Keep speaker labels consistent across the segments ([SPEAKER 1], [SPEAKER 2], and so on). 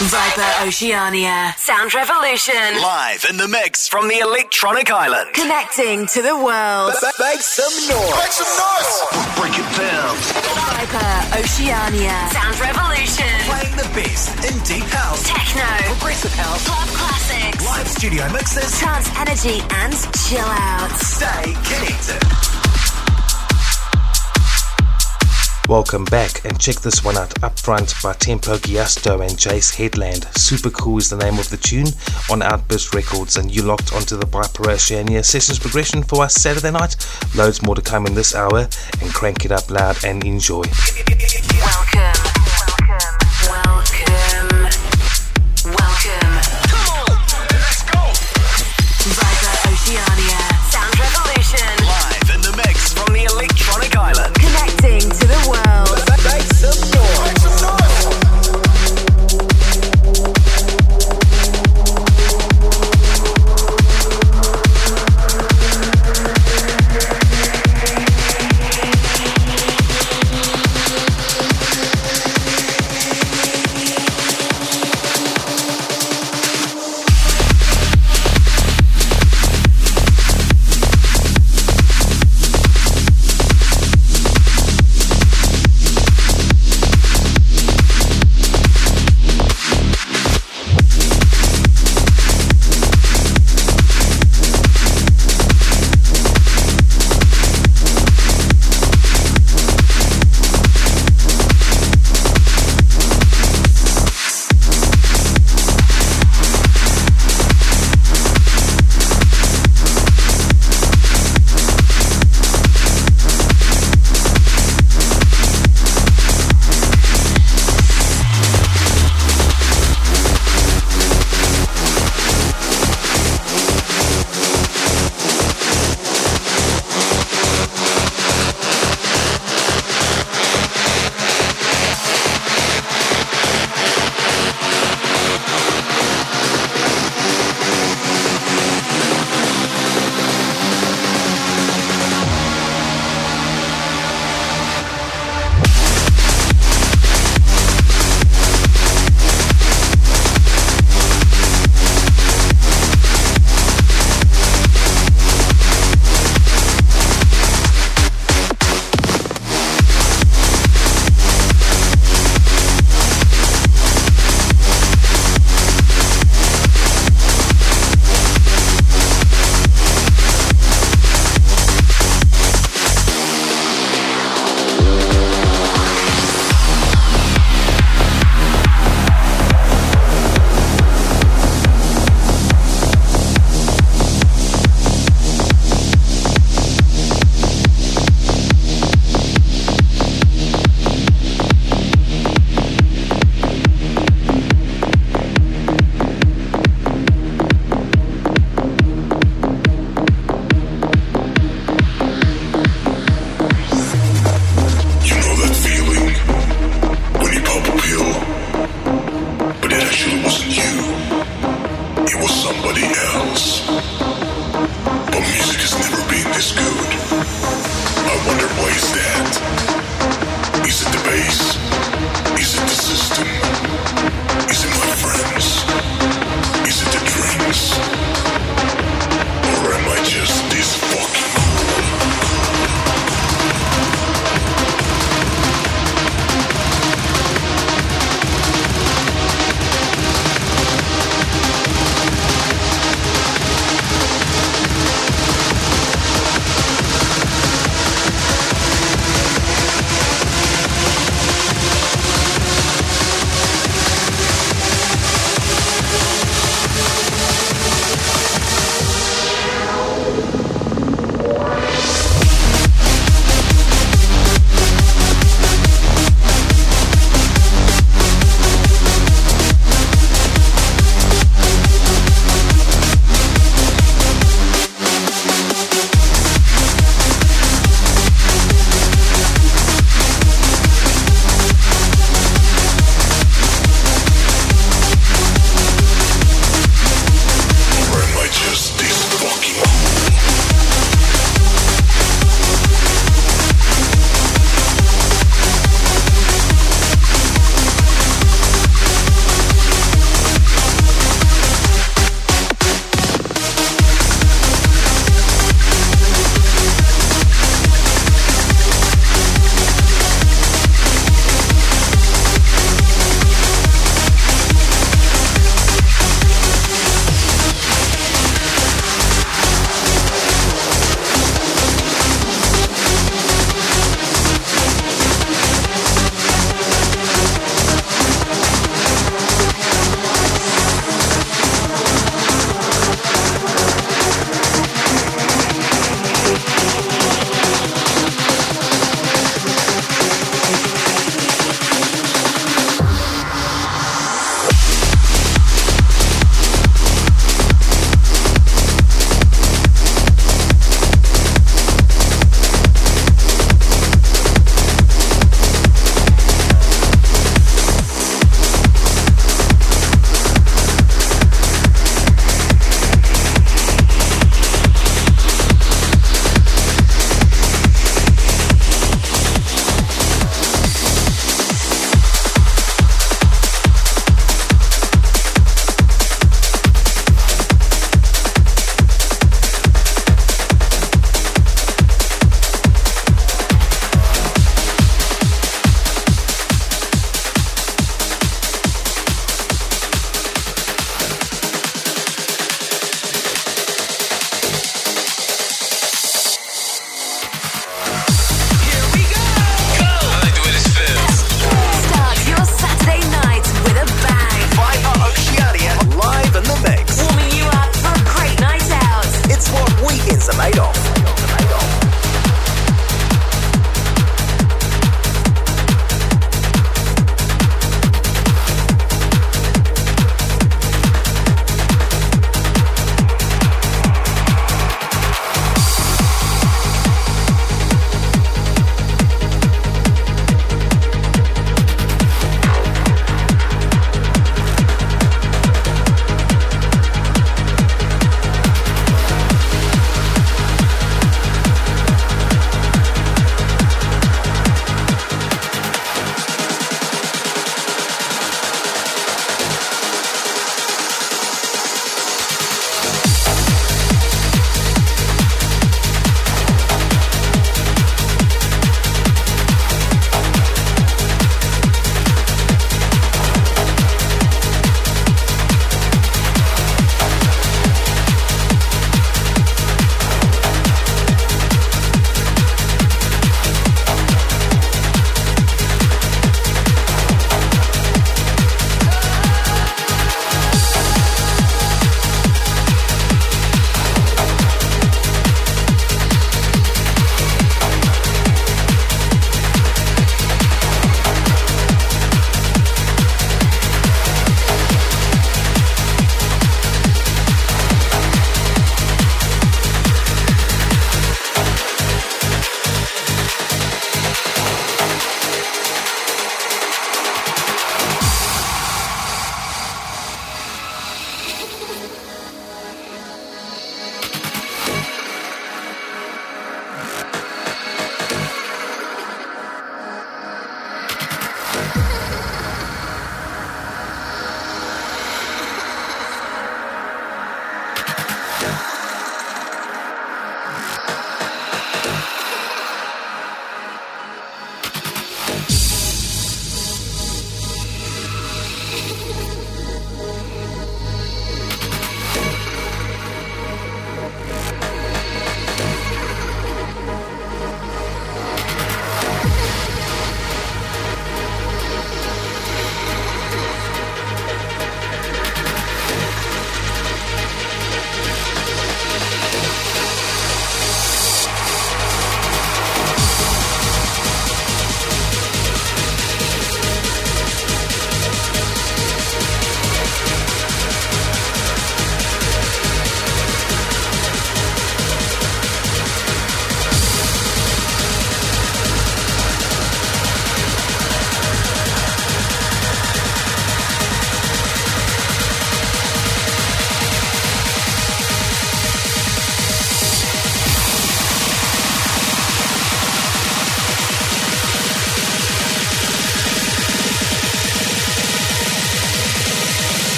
[SPEAKER 1] Viper Oceania. Sound Revolution.
[SPEAKER 2] Live in the mix from the Electronic Island.
[SPEAKER 1] Connecting to the world.
[SPEAKER 2] Make some noise. Make some noise. Break it down.
[SPEAKER 1] Viper Oceania. Sound Revolution.
[SPEAKER 2] Playing the best in deep house,
[SPEAKER 1] Techno.
[SPEAKER 2] progressive house,
[SPEAKER 1] Club classics.
[SPEAKER 2] live studio mixes.
[SPEAKER 1] Trance energy and chill out.
[SPEAKER 2] Stay connected.
[SPEAKER 3] Welcome back and check this one out up front by Tempo Giusto and Jace Headland. Super cool is the name of the tune on Outburst Records and you locked onto the Viper Oceania sessions progression for us Saturday night. Loads more to come in this hour and crank it up loud and enjoy.
[SPEAKER 1] Welcome.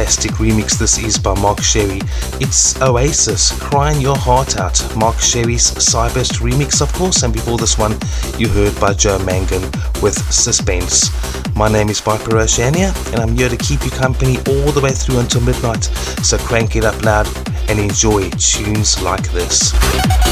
[SPEAKER 3] Fantastic remix this is by Mark Sherry. It's Oasis, crying your heart out. Mark Sherry's Cyburst remix, of course, and before this one, you heard by Joe Mangan with Suspense. My name is Viper Oceania, and I'm here to keep you company all the way through until midnight, so crank it up loud and enjoy tunes like this.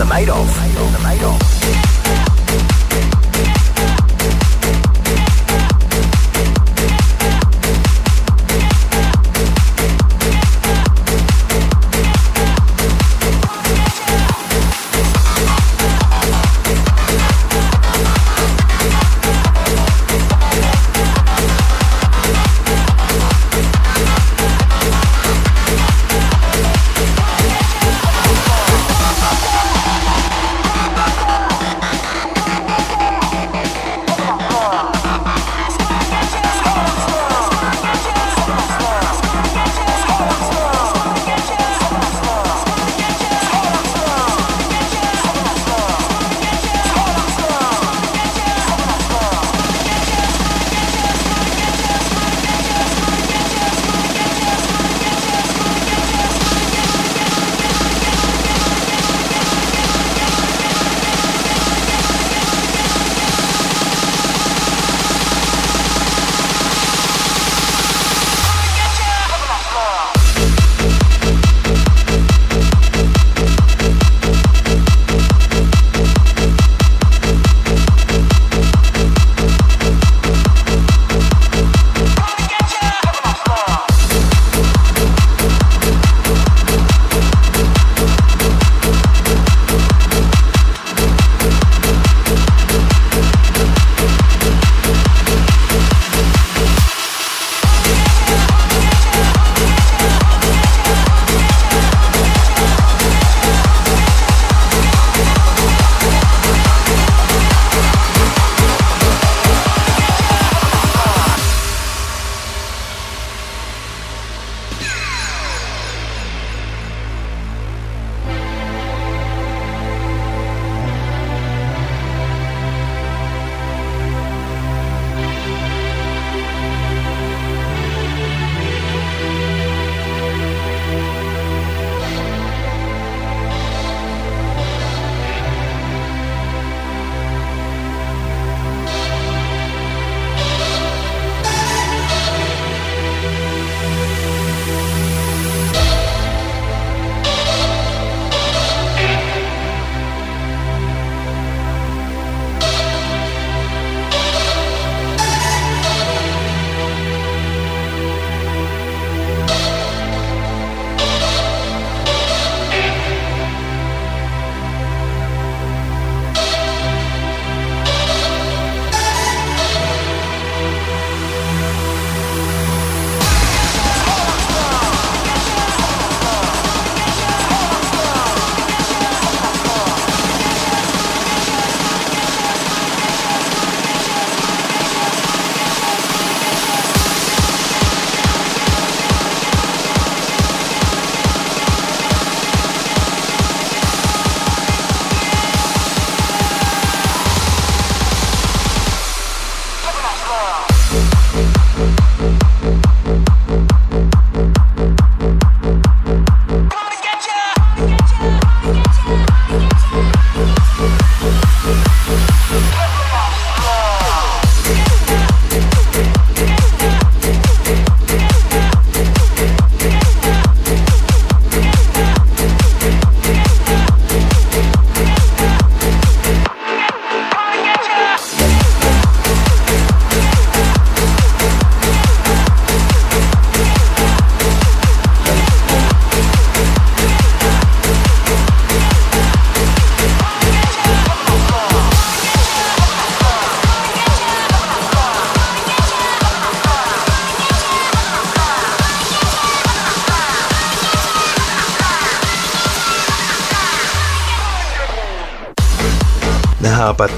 [SPEAKER 3] are made of.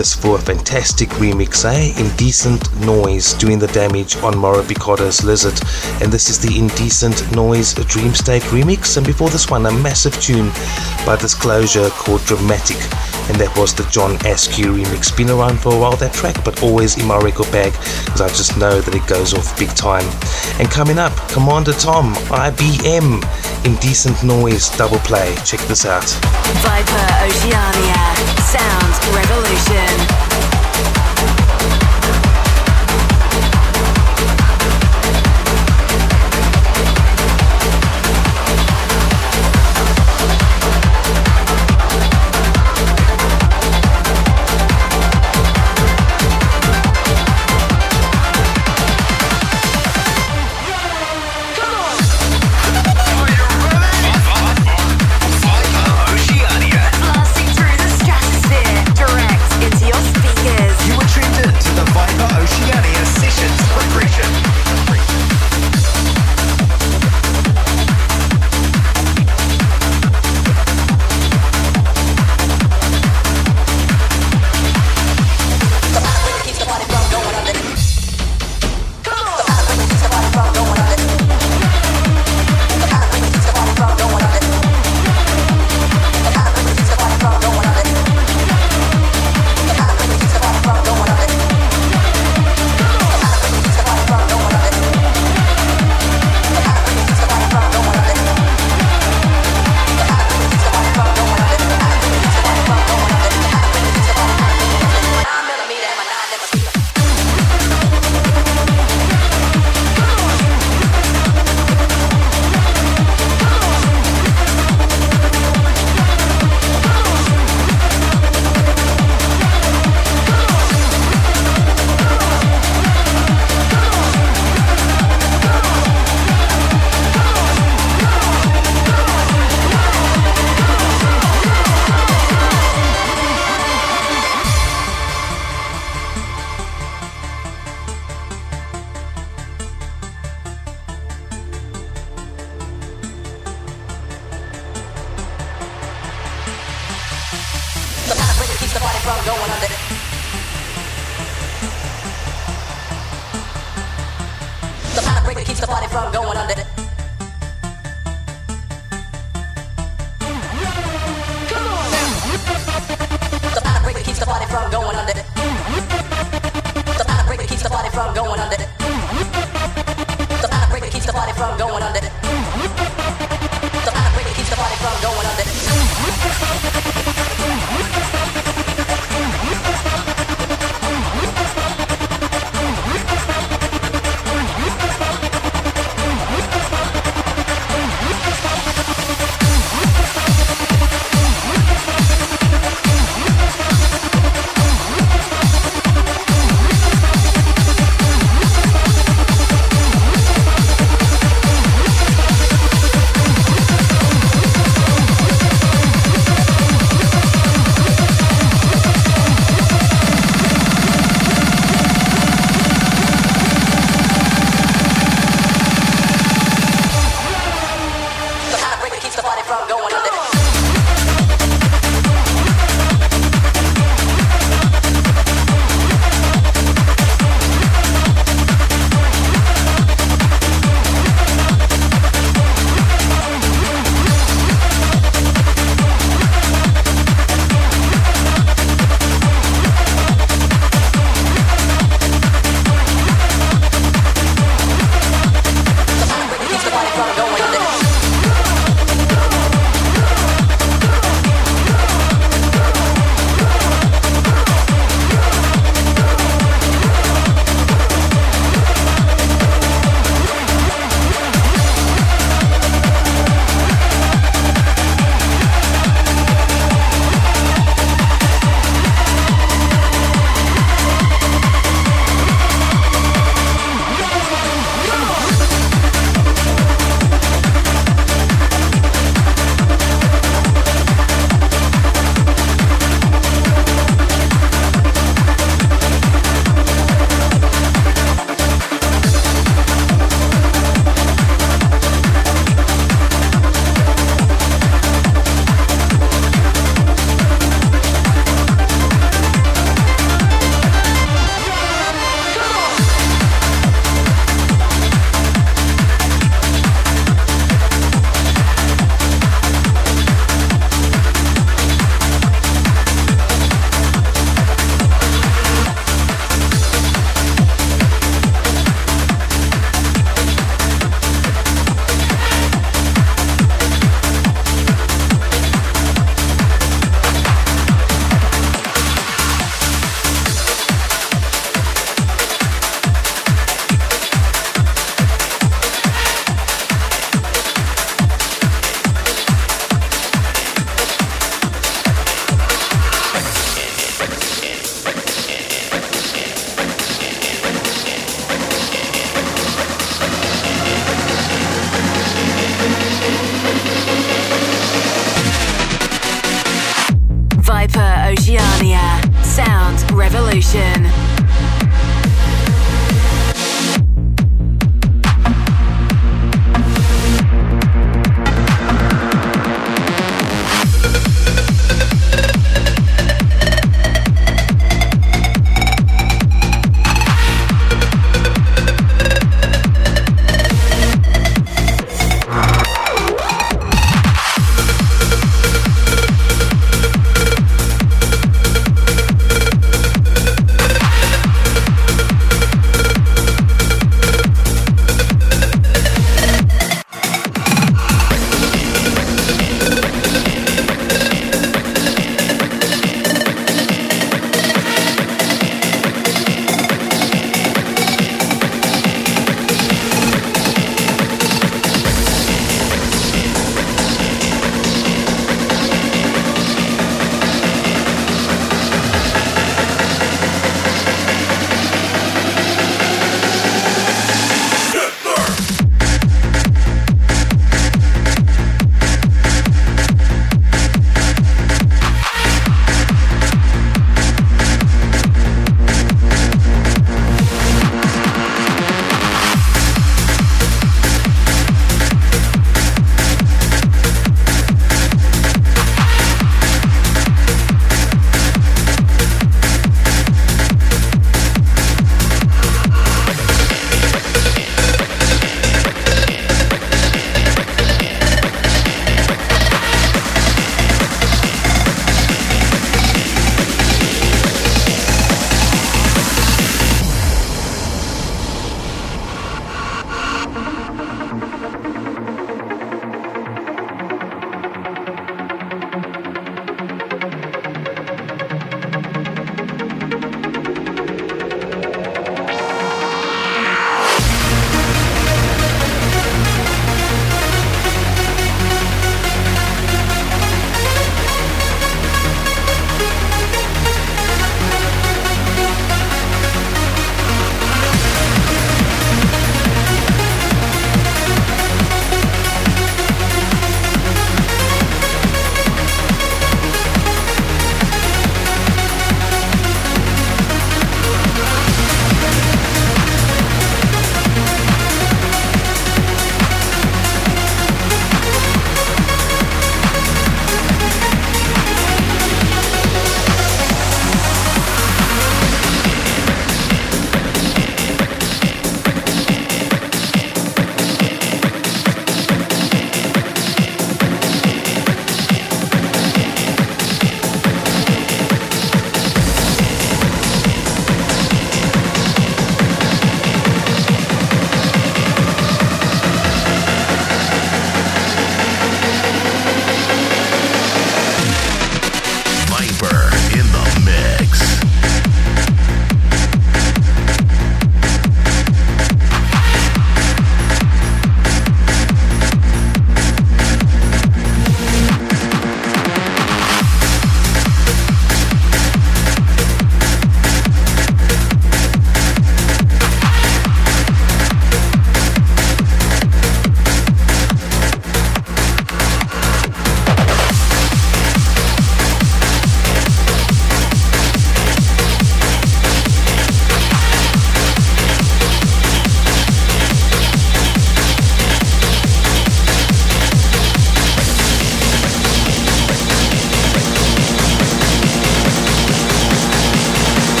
[SPEAKER 3] This for a fantastic remix, eh? Indecent Noise doing the damage on Mauro Lizard. And this is the Indecent Noise Dream State remix. And before this one, a massive tune by Disclosure called Dramatic. And that was the John Askew remix. Been around for a while, that track, but always in my record bag because I just know that it goes off big time. And coming up, Commander Tom, IBM, Indecent Noise double play. Check this out.
[SPEAKER 1] Viper Oceania, Sound Revolution.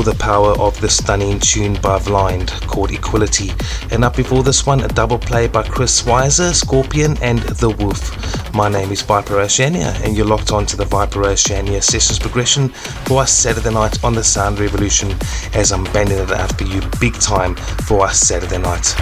[SPEAKER 3] Feel the power of the stunning tune by Blind called Equality. And up before this one, a double play by Chris Weiser, Scorpion, and The Wolf. My name is Viper Oceania, and you're locked on to the Viper Oceania Sessions Progression for us Saturday night on the Sound Revolution as I'm bending it out for you big time for us Saturday night.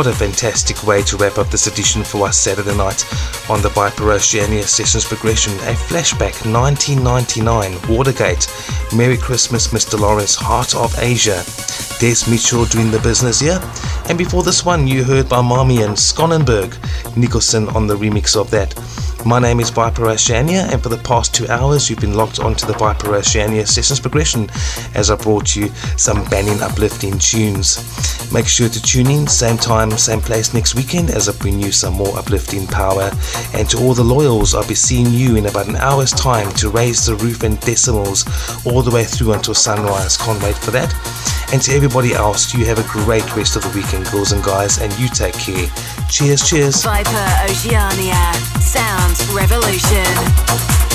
[SPEAKER 3] What a fantastic way to wrap up this edition for us Saturday night on the Viper Oceania Sessions Progression. A flashback 1999, Watergate, Merry Christmas, Mr. Lawrence, Heart of Asia, Des Mitchell doing the business here. And before this one, you heard by Marmy and Schoneberg, Nicholson on the remix of that. My name is Viper Oceania, and for the past two hours, you've been locked onto the Viper Oceania Sessions Progression as I brought you some banning uplifting tunes. Make sure to tune in, same time, same place next weekend as I bring you some more uplifting power. And to all the loyals, I'll be seeing you in about an hour's time to raise the roof in decimals all the way through until sunrise. Can't wait for that. And to everybody else, you have a great rest of the weekend, girls and guys, and you take care. Cheers, cheers.
[SPEAKER 1] Viper Oceania. Sound Revolution.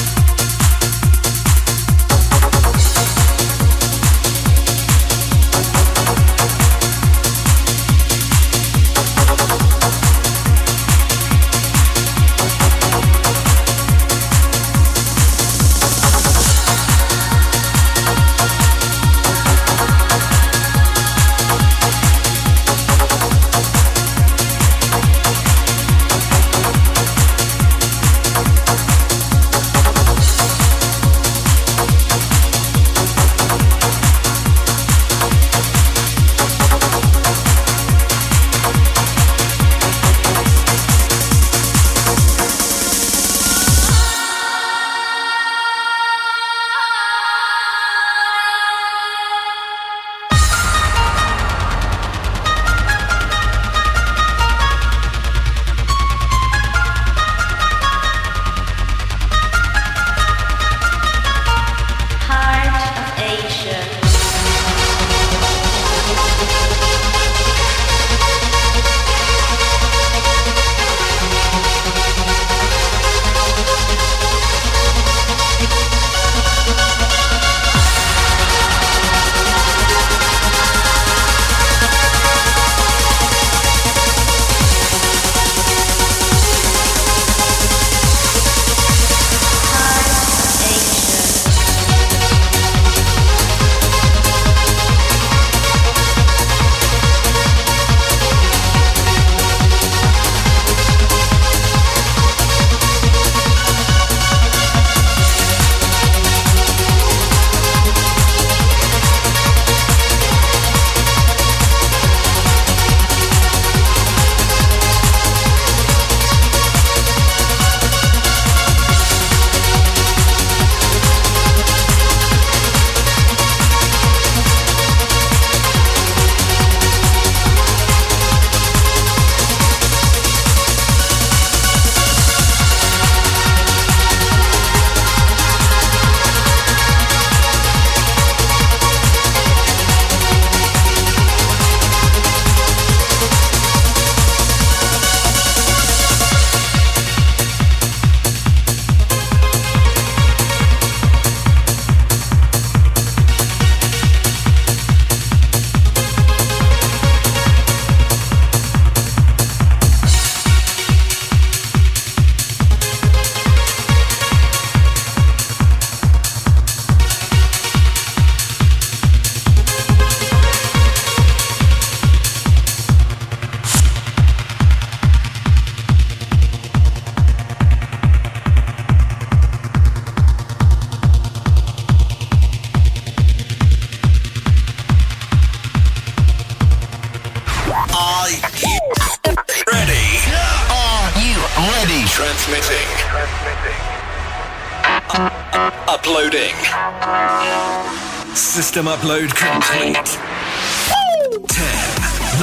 [SPEAKER 4] System upload complete. 10,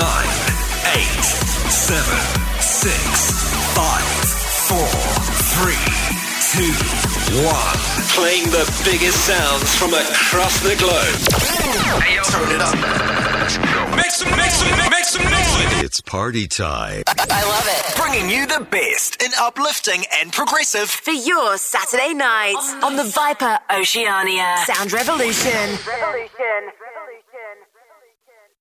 [SPEAKER 4] 9, 8, 7, 6, 5, 4, 3, 2, 1. Playing the biggest sounds from across the globe.
[SPEAKER 2] Hey, yo, turn it up. Make some, make some, make some noise.
[SPEAKER 4] It's party time.
[SPEAKER 5] I love it. Bringing you the best in uplifting and progressive.
[SPEAKER 1] For your Saturday night on the Viper Oceania. Sound Revolution.
[SPEAKER 6] Revolution.